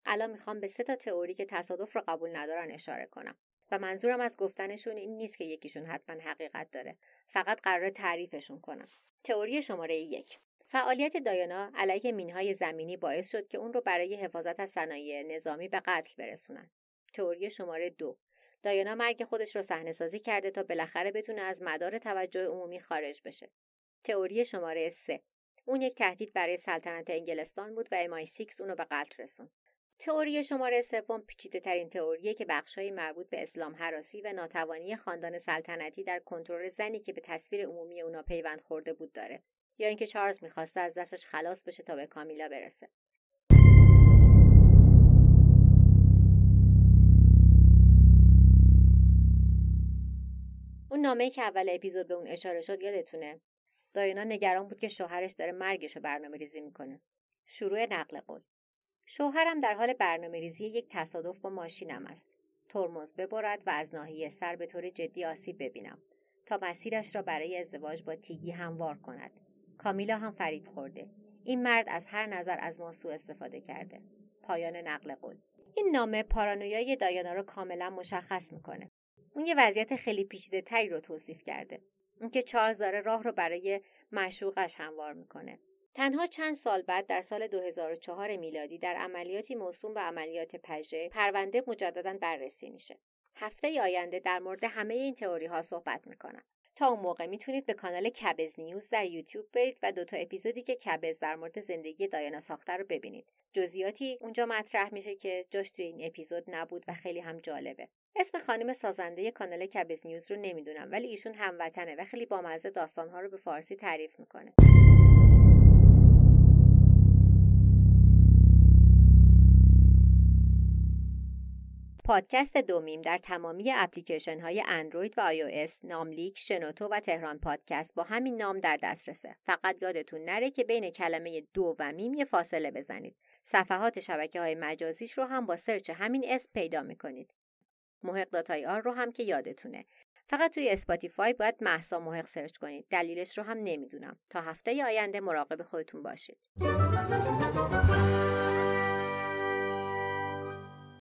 الان می‌خوام به سه تا تئوری که تصادف رو قبول ندارن اشاره کنم. و منظورم از گفتنشون این نیست که یکیشون حتما حقیقت داره. فقط قرار تعریفشون کنم. تئوری شماره یک. فعالیت دایانا علیه مینهای زمینی باعث شد که اون رو برای حفاظت از صنایع نظامی به قتل برسونن. تئوری شماره دو. دایانا مرگ خودش رو صحنه سازی کرده تا بالاخره بتونه از مدار توجه عمومی خارج بشه. تئوری شماره سه. اون یک تهدید برای سلطنت انگلستان بود و MI6 اونو به قتل رسون تئوری شماره سوم پیچیده ترین تئوریه که بخشهایی مربوط به اسلام حراسی و ناتوانی خاندان سلطنتی در کنترل زنی که به تصویر عمومی اونا پیوند خورده بود داره یا اینکه چارلز می‌خواسته از دستش خلاص بشه تا به کامیلا برسه. اون نامه‌ای که اول اپیزود به اون اشاره شد یادتونه؟ داینا نگران بود که شوهرش داره مرگش رو برنامه ریزی می‌کنه. شروع نقل قول. شوهرم در حال برنامه ریزی یک تصادف با ماشینم است. ترمز ببرد و از ناحیه سر به طور جدی آسیب ببینم تا مسیرش را برای ازدواج با تیگی هموار کند. کامیلا هم فریب خورده. این مرد از هر نظر از ما سوء استفاده کرده. پایان نقل قول. این نامه پارانویای دایانا رو کاملا مشخص می‌کنه. اون یه وضعیت خیلی پیچیده تری رو توصیف کرده. اینکه چارلز داره راه رو برای معشوقش هموار می‌کنه. تنها چند سال بعد در سال 2004 میلادی در عملیاتی موسوم به عملیات پژه پرونده مجددا بررسی میشه. هفته آینده در مورد همه این تئوری ها صحبت می‌کنم. تا اون موقع می‌تونید به کانال کبز نیوز در یوتیوب برید و دوتا اپیزودی که کبز در مورد زندگی دایانا ساخته رو ببینید. جزئیاتی اونجا مطرح میشه که جاش توی این اپیزود نبود و خیلی هم جالبه. اسم خانم سازنده کانال کبز نیوز رو نمی‌دونم ولی ایشون هموطنه و خیلی بامزه داستانها رو به فارسی تعریف می‌کنه. پادکست دومیم در تمامی اپلیکیشن های اندروید و آی ناملیک، شنوتو و تهران پادکست با همین نام در دسترسه. فقط یادتون نره که بین کلمه دو و میم یه فاصله بزنید. صفحات شبکه های مجازیش رو هم با سرچ همین اسم پیدا می‌کنید. محق dot ir رو هم که یادتونه. فقط توی Spotify باید محسا محق سرچ کنید. دلیلش رو هم نمی‌دونم. تا هفته آینده مراقب خودتون باشید.